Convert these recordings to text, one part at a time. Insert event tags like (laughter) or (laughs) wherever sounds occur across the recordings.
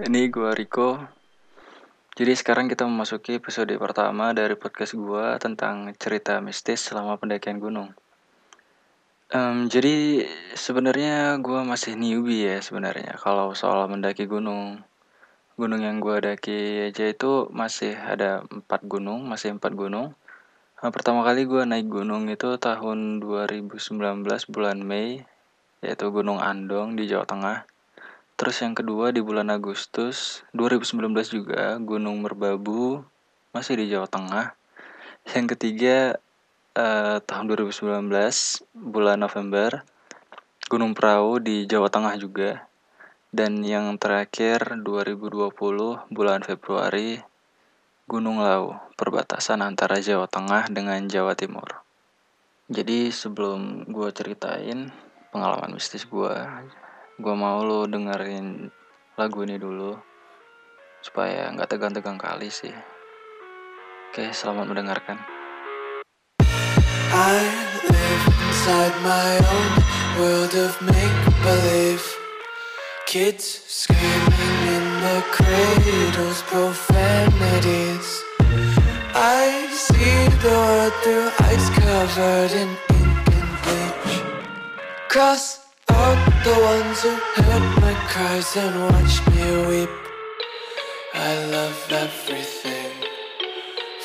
ini gue Riko. Jadi sekarang kita memasuki episode pertama dari podcast gue tentang cerita mistis selama pendakian gunung. Um, jadi sebenarnya gue masih newbie ya sebenarnya kalau soal mendaki gunung. Gunung yang gue daki aja itu masih ada empat gunung, masih empat gunung. Nah, pertama kali gue naik gunung itu tahun 2019 bulan Mei, yaitu Gunung Andong di Jawa Tengah. Terus yang kedua di bulan Agustus 2019 juga Gunung Merbabu masih di Jawa Tengah. Yang ketiga eh, tahun 2019 bulan November Gunung Perahu di Jawa Tengah juga. Dan yang terakhir 2020 bulan Februari Gunung Lau, perbatasan antara Jawa Tengah dengan Jawa Timur. Jadi sebelum gue ceritain pengalaman mistis gue, gue mau lo dengerin lagu ini dulu supaya nggak tegang-tegang kali sih. Oke selamat mendengarkan. I live inside my own world of make-believe. Kids screaming in the cradles, profanities. I see the world through eyes covered in ink and bleach. Cross out the ones who heard my cries and watched me weep. I love everything.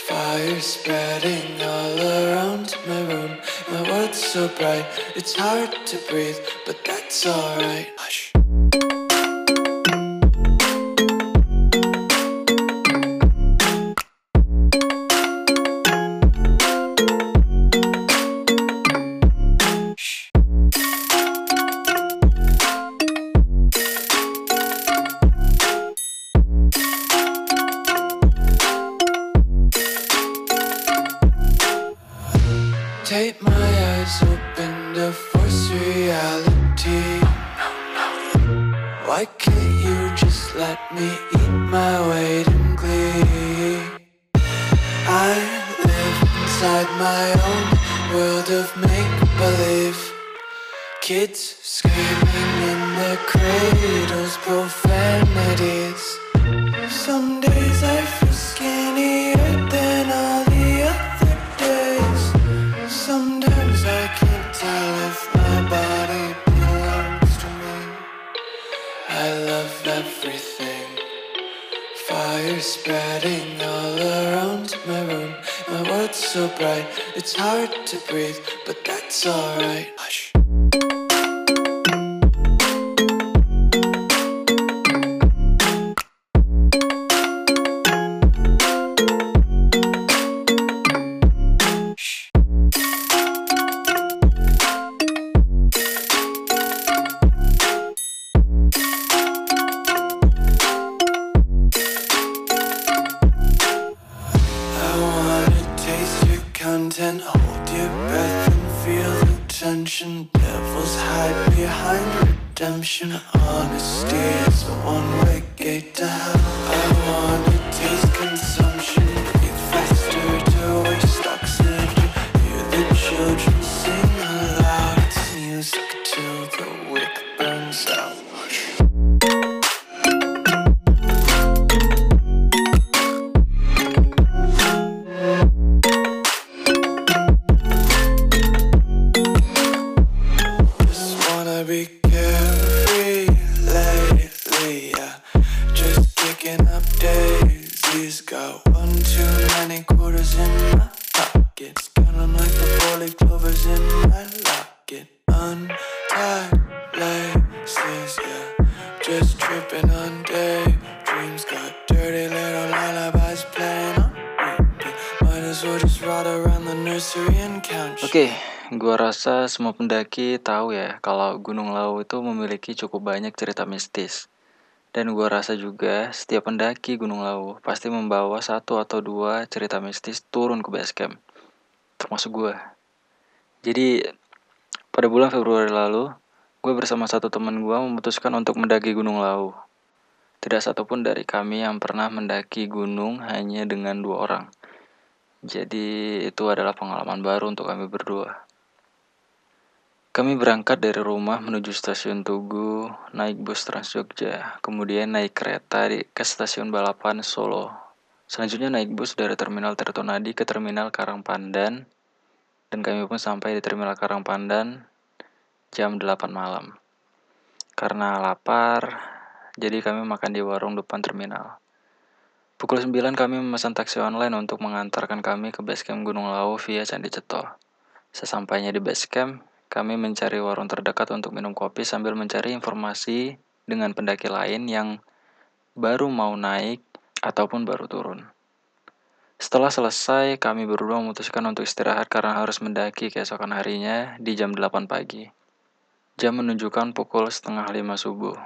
Fire spreading all around my room. My world's so bright, it's hard to breathe, but that's alright. Bright, it's hard to breathe, but that's alright. Content, hold your breath and feel the tension. Devils hide behind redemption. Honesty is a one-way gate to hell. I wanna taste be rasa semua pendaki tahu ya kalau Gunung Lau itu memiliki cukup banyak cerita mistis. Dan gua rasa juga setiap pendaki Gunung Lau pasti membawa satu atau dua cerita mistis turun ke base camp. Termasuk gua. Jadi pada bulan Februari lalu, gue bersama satu teman gue memutuskan untuk mendaki Gunung Lau. Tidak satupun dari kami yang pernah mendaki gunung hanya dengan dua orang. Jadi itu adalah pengalaman baru untuk kami berdua. Kami berangkat dari rumah menuju stasiun Tugu, naik bus Trans Jogja, kemudian naik kereta di, ke stasiun Balapan Solo. Selanjutnya naik bus dari Terminal Tirtonadi ke Terminal Karangpandan, dan kami pun sampai di Terminal Karangpandan jam 8 malam. Karena lapar, jadi kami makan di warung depan terminal. Pukul 9 kami memesan taksi online untuk mengantarkan kami ke basecamp Gunung Lawu via Candi Ceto. Sesampainya di basecamp, kami mencari warung terdekat untuk minum kopi sambil mencari informasi dengan pendaki lain yang baru mau naik ataupun baru turun. Setelah selesai, kami berdua memutuskan untuk istirahat karena harus mendaki keesokan harinya di jam 8 pagi. Jam menunjukkan pukul setengah lima subuh.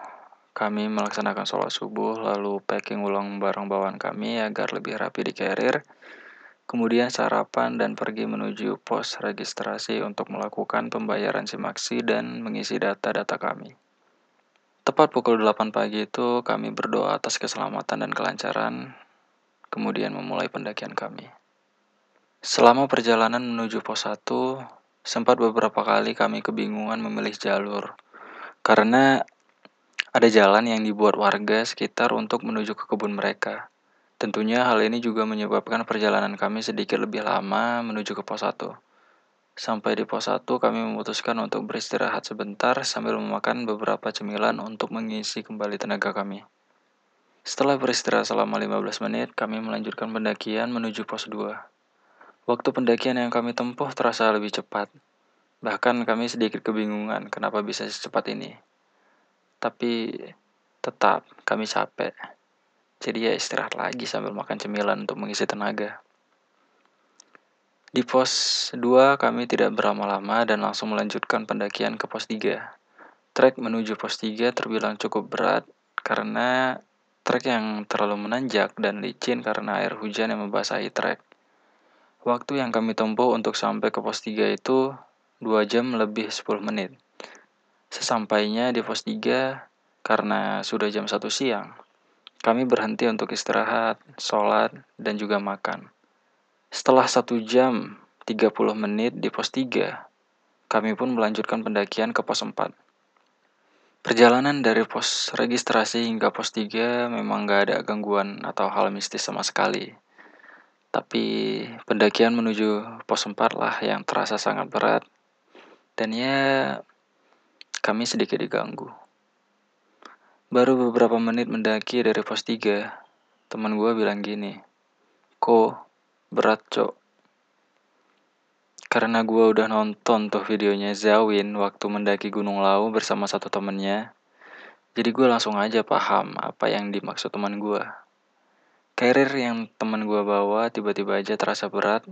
Kami melaksanakan sholat subuh, lalu packing ulang barang bawaan kami agar lebih rapi di carrier Kemudian sarapan dan pergi menuju pos registrasi untuk melakukan pembayaran simaksi dan mengisi data-data kami. Tepat pukul 8 pagi itu kami berdoa atas keselamatan dan kelancaran, kemudian memulai pendakian kami. Selama perjalanan menuju pos 1, sempat beberapa kali kami kebingungan memilih jalur. Karena ada jalan yang dibuat warga sekitar untuk menuju ke kebun mereka. Tentunya hal ini juga menyebabkan perjalanan kami sedikit lebih lama menuju ke pos 1. Sampai di pos 1, kami memutuskan untuk beristirahat sebentar sambil memakan beberapa cemilan untuk mengisi kembali tenaga kami. Setelah beristirahat selama 15 menit, kami melanjutkan pendakian menuju pos 2. Waktu pendakian yang kami tempuh terasa lebih cepat. Bahkan kami sedikit kebingungan kenapa bisa secepat ini. Tapi tetap kami capek. Jadi ya istirahat lagi sambil makan cemilan untuk mengisi tenaga. Di pos 2 kami tidak berlama-lama dan langsung melanjutkan pendakian ke pos 3. Trek menuju pos 3 terbilang cukup berat karena trek yang terlalu menanjak dan licin karena air hujan yang membasahi trek. Waktu yang kami tempuh untuk sampai ke pos 3 itu 2 jam lebih 10 menit. Sesampainya di pos 3, karena sudah jam 1 siang, kami berhenti untuk istirahat, sholat, dan juga makan. Setelah satu jam 30 menit di pos 3, kami pun melanjutkan pendakian ke pos 4. Perjalanan dari pos registrasi hingga pos 3 memang gak ada gangguan atau hal mistis sama sekali. Tapi pendakian menuju pos 4 lah yang terasa sangat berat. Dan ya kami sedikit diganggu. Baru beberapa menit mendaki dari pos 3, teman gue bilang gini, Ko, berat cok. Karena gue udah nonton tuh videonya Zawin waktu mendaki Gunung Lau bersama satu temennya, jadi gue langsung aja paham apa yang dimaksud teman gue. Karir yang teman gue bawa tiba-tiba aja terasa berat,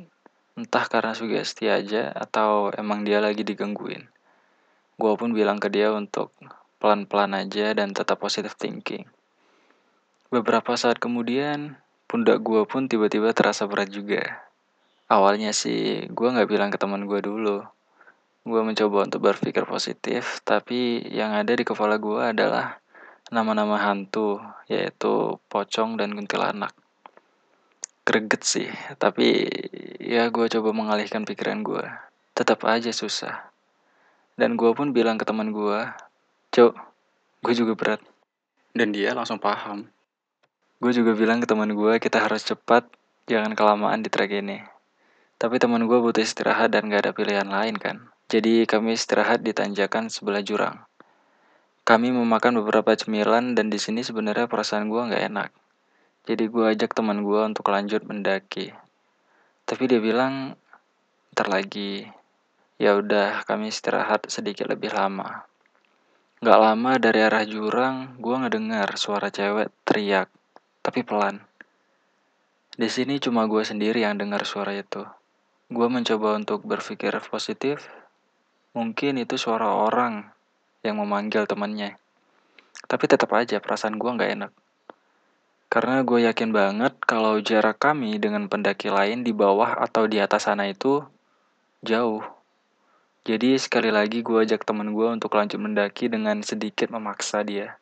entah karena sugesti aja atau emang dia lagi digangguin. Gue pun bilang ke dia untuk pelan-pelan aja dan tetap positive thinking. Beberapa saat kemudian, pundak gue pun tiba-tiba terasa berat juga. Awalnya sih, gue gak bilang ke teman gue dulu. Gue mencoba untuk berpikir positif, tapi yang ada di kepala gue adalah nama-nama hantu, yaitu pocong dan kuntilanak. Greget sih, tapi ya gue coba mengalihkan pikiran gue. Tetap aja susah. Dan gue pun bilang ke teman gue, Cok, gue juga berat. Dan dia langsung paham. Gue juga bilang ke teman gue kita harus cepat, jangan kelamaan di trek ini. Tapi teman gue butuh istirahat dan gak ada pilihan lain kan. Jadi kami istirahat di tanjakan sebelah jurang. Kami memakan beberapa cemilan dan di sini sebenarnya perasaan gue nggak enak. Jadi gue ajak teman gue untuk lanjut mendaki. Tapi dia bilang, ntar lagi. Ya udah, kami istirahat sedikit lebih lama. Gak lama dari arah jurang, gue ngedengar suara cewek teriak, tapi pelan. Di sini cuma gue sendiri yang dengar suara itu. Gue mencoba untuk berpikir positif. Mungkin itu suara orang yang memanggil temannya. Tapi tetap aja perasaan gue gak enak. Karena gue yakin banget kalau jarak kami dengan pendaki lain di bawah atau di atas sana itu jauh. Jadi sekali lagi gue ajak teman gue untuk lanjut mendaki dengan sedikit memaksa dia.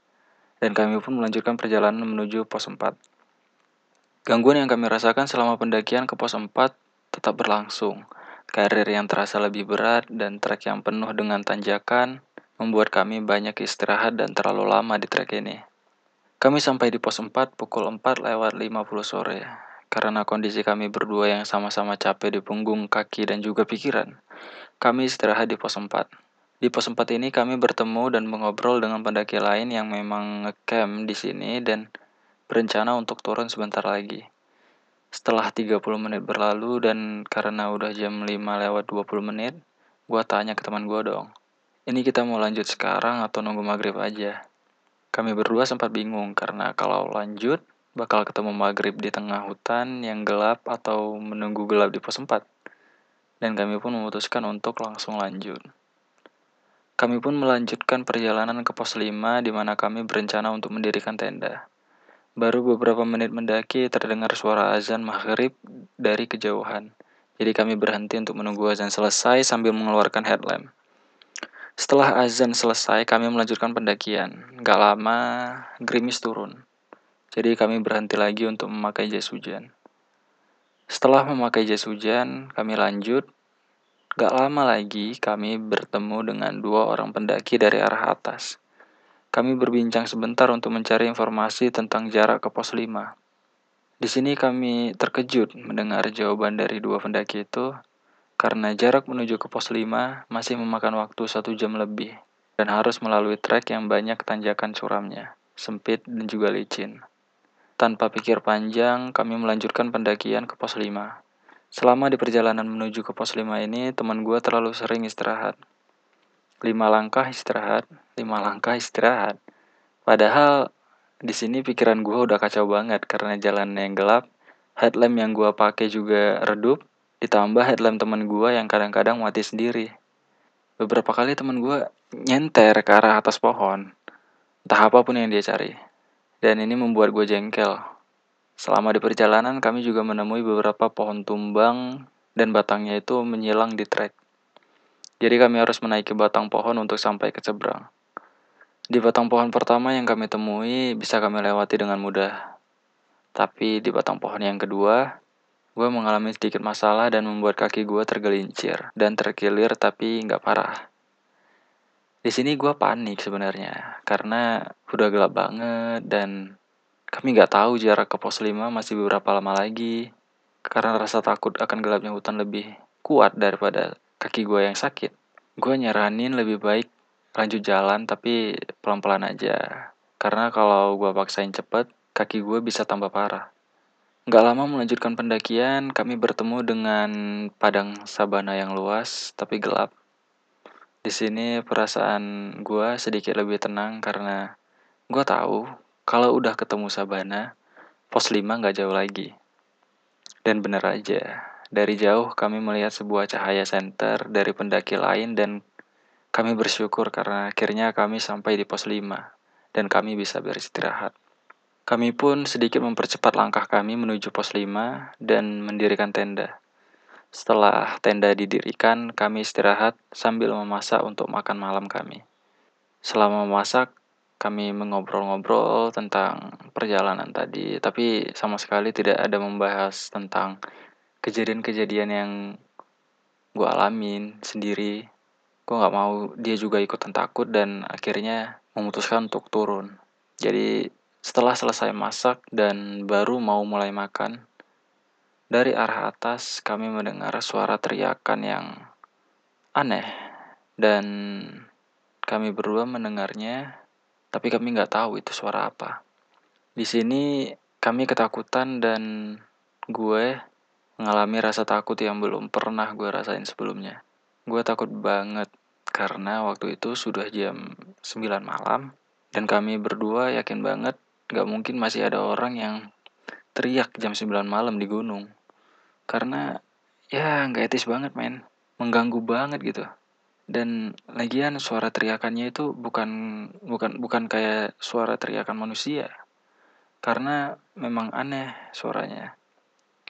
Dan kami pun melanjutkan perjalanan menuju pos 4. Gangguan yang kami rasakan selama pendakian ke pos 4 tetap berlangsung. Karir yang terasa lebih berat dan trek yang penuh dengan tanjakan membuat kami banyak istirahat dan terlalu lama di trek ini. Kami sampai di pos 4 pukul 4 lewat 50 sore. Karena kondisi kami berdua yang sama-sama capek di punggung, kaki, dan juga pikiran. Kami istirahat di pos 4. Di pos 4 ini kami bertemu dan mengobrol dengan pendaki lain yang memang ngecamp di sini dan berencana untuk turun sebentar lagi. Setelah 30 menit berlalu dan karena udah jam 5 lewat 20 menit, gua tanya ke teman gua dong. Ini kita mau lanjut sekarang atau nunggu maghrib aja? Kami berdua sempat bingung karena kalau lanjut bakal ketemu maghrib di tengah hutan yang gelap atau menunggu gelap di pos 4. Dan kami pun memutuskan untuk langsung lanjut. Kami pun melanjutkan perjalanan ke pos 5 di mana kami berencana untuk mendirikan tenda. Baru beberapa menit mendaki terdengar suara azan maghrib dari kejauhan. Jadi kami berhenti untuk menunggu azan selesai sambil mengeluarkan headlamp. Setelah azan selesai, kami melanjutkan pendakian. Gak lama, gerimis turun. Jadi kami berhenti lagi untuk memakai jas hujan. Setelah memakai jas hujan, kami lanjut. Gak lama lagi, kami bertemu dengan dua orang pendaki dari arah atas. Kami berbincang sebentar untuk mencari informasi tentang jarak ke pos 5. Di sini kami terkejut mendengar jawaban dari dua pendaki itu karena jarak menuju ke pos 5 masih memakan waktu satu jam lebih dan harus melalui trek yang banyak tanjakan curamnya, sempit dan juga licin. Tanpa pikir panjang, kami melanjutkan pendakian ke pos 5. Selama di perjalanan menuju ke pos 5 ini, teman gue terlalu sering istirahat. Lima langkah istirahat, lima langkah istirahat. Padahal di sini pikiran gue udah kacau banget karena jalan yang gelap, headlamp yang gue pakai juga redup, Ditambah headlamp teman gue yang kadang-kadang mati sendiri. Beberapa kali teman gue nyenter ke arah atas pohon. Entah apa pun yang dia cari. Dan ini membuat gue jengkel. Selama di perjalanan kami juga menemui beberapa pohon tumbang dan batangnya itu menyilang di trek. Jadi kami harus menaiki batang pohon untuk sampai ke seberang. Di batang pohon pertama yang kami temui bisa kami lewati dengan mudah. Tapi di batang pohon yang kedua, Gue mengalami sedikit masalah dan membuat kaki gue tergelincir dan terkilir tapi nggak parah. Di sini gue panik sebenarnya karena udah gelap banget dan kami nggak tahu jarak ke pos 5 masih beberapa lama lagi. Karena rasa takut akan gelapnya hutan lebih kuat daripada kaki gue yang sakit. Gue nyaranin lebih baik lanjut jalan tapi pelan-pelan aja. Karena kalau gue paksain cepet, kaki gue bisa tambah parah. Gak lama melanjutkan pendakian, kami bertemu dengan padang sabana yang luas tapi gelap. Di sini perasaan gue sedikit lebih tenang karena gue tahu kalau udah ketemu sabana, pos 5 gak jauh lagi. Dan bener aja, dari jauh kami melihat sebuah cahaya senter dari pendaki lain dan kami bersyukur karena akhirnya kami sampai di pos 5 dan kami bisa beristirahat. Kami pun sedikit mempercepat langkah kami menuju pos 5 dan mendirikan tenda. Setelah tenda didirikan, kami istirahat sambil memasak untuk makan malam kami. Selama memasak, kami mengobrol-ngobrol tentang perjalanan tadi, tapi sama sekali tidak ada membahas tentang kejadian-kejadian yang gue alamin sendiri. Gue gak mau dia juga ikutan takut dan akhirnya memutuskan untuk turun. Jadi setelah selesai masak dan baru mau mulai makan, dari arah atas kami mendengar suara teriakan yang aneh dan kami berdua mendengarnya, tapi kami nggak tahu itu suara apa. Di sini kami ketakutan dan gue mengalami rasa takut yang belum pernah gue rasain sebelumnya. Gue takut banget karena waktu itu sudah jam 9 malam dan kami berdua yakin banget gak mungkin masih ada orang yang teriak jam 9 malam di gunung. Karena ya gak etis banget men. Mengganggu banget gitu. Dan lagian suara teriakannya itu bukan bukan bukan kayak suara teriakan manusia. Karena memang aneh suaranya.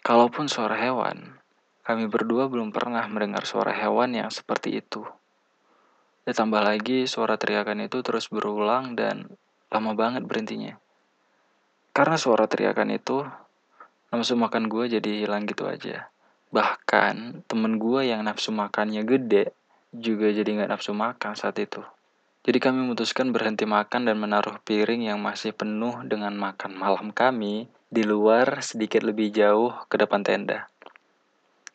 Kalaupun suara hewan, kami berdua belum pernah mendengar suara hewan yang seperti itu. Ditambah lagi suara teriakan itu terus berulang dan lama banget berhentinya. Karena suara teriakan itu, nafsu makan gue jadi hilang gitu aja. Bahkan temen gue yang nafsu makannya gede juga jadi nggak nafsu makan saat itu. Jadi kami memutuskan berhenti makan dan menaruh piring yang masih penuh dengan makan malam kami di luar sedikit lebih jauh ke depan tenda.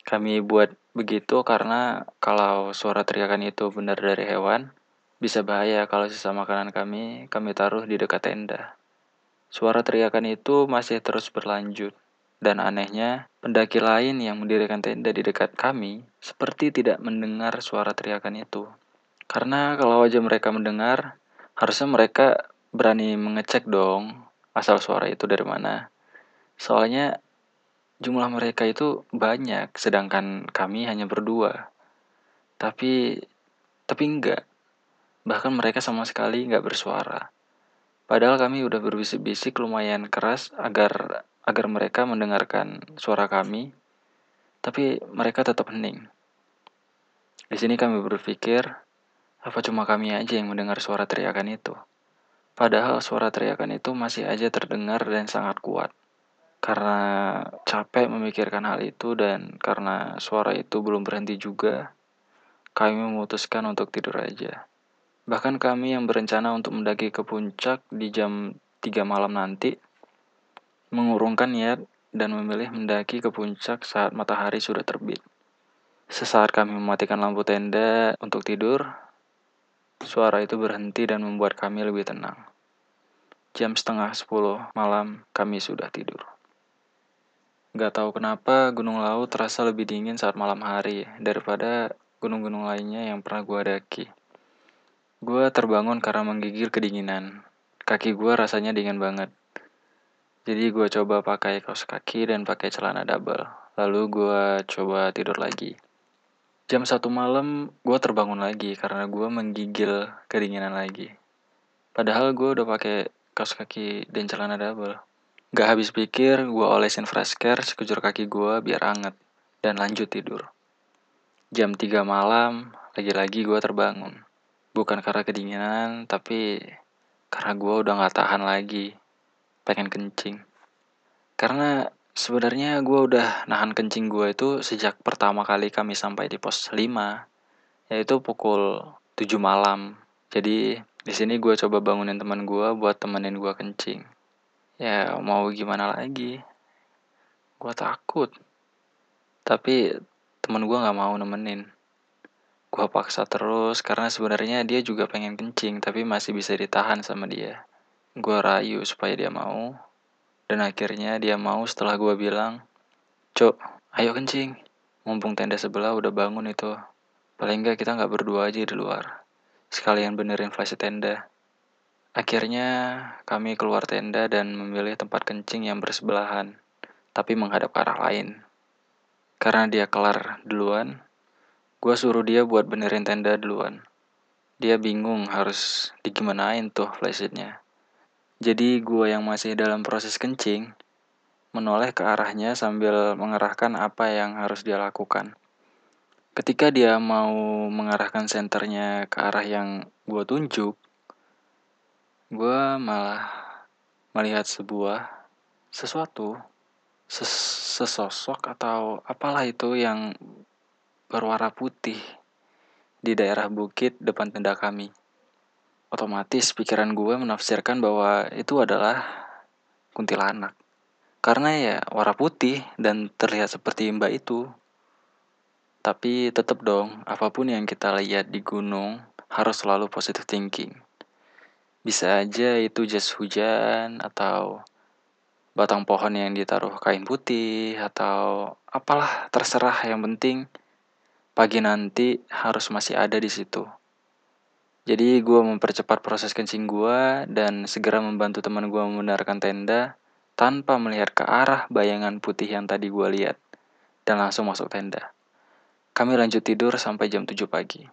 Kami buat begitu karena kalau suara teriakan itu benar dari hewan, bisa bahaya kalau sisa makanan kami kami taruh di dekat tenda. Suara teriakan itu masih terus berlanjut. Dan anehnya, pendaki lain yang mendirikan tenda di dekat kami seperti tidak mendengar suara teriakan itu. Karena kalau aja mereka mendengar, harusnya mereka berani mengecek dong asal suara itu dari mana. Soalnya jumlah mereka itu banyak, sedangkan kami hanya berdua. Tapi, tapi enggak. Bahkan mereka sama sekali enggak bersuara. Padahal kami udah berbisik-bisik lumayan keras agar agar mereka mendengarkan suara kami, tapi mereka tetap hening. Di sini kami berpikir, apa cuma kami aja yang mendengar suara teriakan itu? Padahal suara teriakan itu masih aja terdengar dan sangat kuat. Karena capek memikirkan hal itu dan karena suara itu belum berhenti juga, kami memutuskan untuk tidur aja. Bahkan kami yang berencana untuk mendaki ke puncak di jam 3 malam nanti, mengurungkan niat dan memilih mendaki ke puncak saat matahari sudah terbit. Sesaat kami mematikan lampu tenda untuk tidur, suara itu berhenti dan membuat kami lebih tenang. Jam setengah sepuluh malam kami sudah tidur. Gak tahu kenapa Gunung Laut terasa lebih dingin saat malam hari daripada gunung-gunung lainnya yang pernah gue daki. Gue terbangun karena menggigil kedinginan. Kaki gue rasanya dingin banget. Jadi gue coba pakai kaos kaki dan pakai celana double. Lalu gue coba tidur lagi. Jam satu malam gue terbangun lagi karena gue menggigil kedinginan lagi. Padahal gue udah pakai kaos kaki dan celana double. Gak habis pikir, gue olesin fresh care sekujur kaki gue biar anget. Dan lanjut tidur. Jam 3 malam, lagi-lagi gue terbangun. Bukan karena kedinginan, tapi karena gue udah gak tahan lagi pengen kencing. Karena sebenarnya gue udah nahan kencing gue itu sejak pertama kali kami sampai di pos 5, yaitu pukul 7 malam. Jadi di sini gue coba bangunin teman gue buat temenin gue kencing. Ya mau gimana lagi? Gue takut. Tapi temen gue gak mau nemenin. Gue paksa terus karena sebenarnya dia juga pengen kencing tapi masih bisa ditahan sama dia. Gue rayu supaya dia mau. Dan akhirnya dia mau setelah gue bilang, Cok, ayo kencing. Mumpung tenda sebelah udah bangun itu. Paling enggak kita nggak berdua aja di luar. Sekalian benerin flash tenda. Akhirnya kami keluar tenda dan memilih tempat kencing yang bersebelahan, tapi menghadap ke arah lain. Karena dia kelar duluan, gue suruh dia buat benerin tenda duluan. Dia bingung harus digimanain tuh flashitnya. Jadi gue yang masih dalam proses kencing menoleh ke arahnya sambil mengerahkan apa yang harus dia lakukan. Ketika dia mau mengarahkan senternya ke arah yang gue tunjuk, gue malah melihat sebuah sesuatu, ses sesosok atau apalah itu yang berwarna putih di daerah bukit depan tenda kami otomatis pikiran gue menafsirkan bahwa itu adalah kuntilanak. Karena ya warna putih dan terlihat seperti mbak itu. Tapi tetap dong, apa pun yang kita lihat di gunung harus selalu positive thinking. Bisa aja itu jas hujan atau batang pohon yang ditaruh kain putih atau apalah terserah yang penting pagi nanti harus masih ada di situ. Jadi gue mempercepat proses kencing gue dan segera membantu teman gue membenarkan tenda tanpa melihat ke arah bayangan putih yang tadi gue lihat dan langsung masuk tenda. Kami lanjut tidur sampai jam 7 pagi.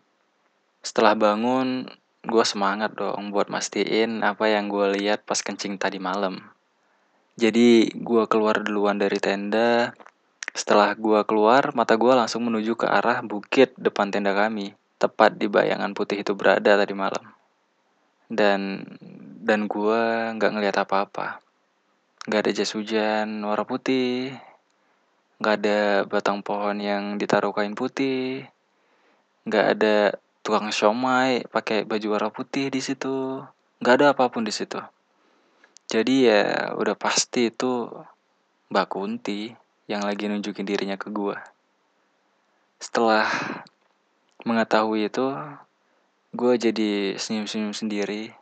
Setelah bangun, gue semangat dong buat mastiin apa yang gue lihat pas kencing tadi malam. Jadi gue keluar duluan dari tenda. Setelah gue keluar, mata gue langsung menuju ke arah bukit depan tenda kami tepat di bayangan putih itu berada tadi malam. Dan dan gue nggak ngeliat apa-apa. Nggak ada jas hujan warna putih, nggak ada batang pohon yang ditaruh kain putih, nggak ada tukang siomay pakai baju warna putih di situ, nggak ada apa pun di situ. Jadi ya udah pasti itu Mbak Kunti yang lagi nunjukin dirinya ke gua. Setelah mengetahui itu, gue jadi senyum-senyum sendiri.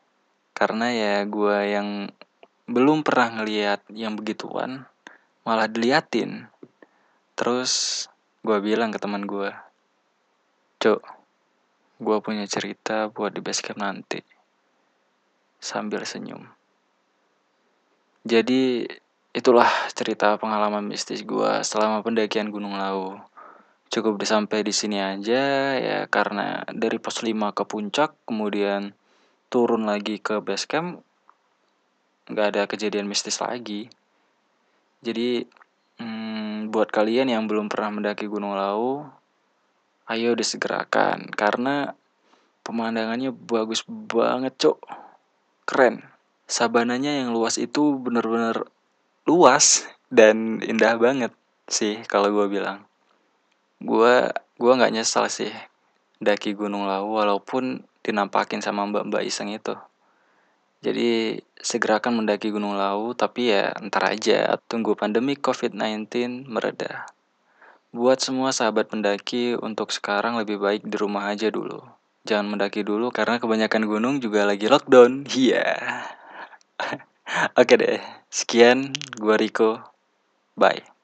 Karena ya gue yang belum pernah ngeliat yang begituan malah diliatin. Terus gue bilang ke teman gue cok gue punya cerita buat di basecamp nanti. Sambil senyum. Jadi itulah cerita pengalaman mistis gue selama pendakian Gunung Lawu cukup sampai di sini aja ya karena dari pos 5 ke puncak kemudian turun lagi ke base camp nggak ada kejadian mistis lagi. Jadi hmm, buat kalian yang belum pernah mendaki Gunung Lawu ayo disegerakan karena pemandangannya bagus banget cok keren. Sabananya yang luas itu bener-bener luas dan indah banget sih kalau gue bilang. Gue gue nggak nyesal sih daki Gunung Lawu walaupun dinampakin sama mbak-mbak iseng itu. Jadi segerakan mendaki Gunung Lawu tapi ya ntar aja tunggu pandemi COVID-19 mereda. Buat semua sahabat pendaki untuk sekarang lebih baik di rumah aja dulu. Jangan mendaki dulu karena kebanyakan gunung juga lagi lockdown. Iya. yeah. (laughs) oke deh sekian gua Riko. Bye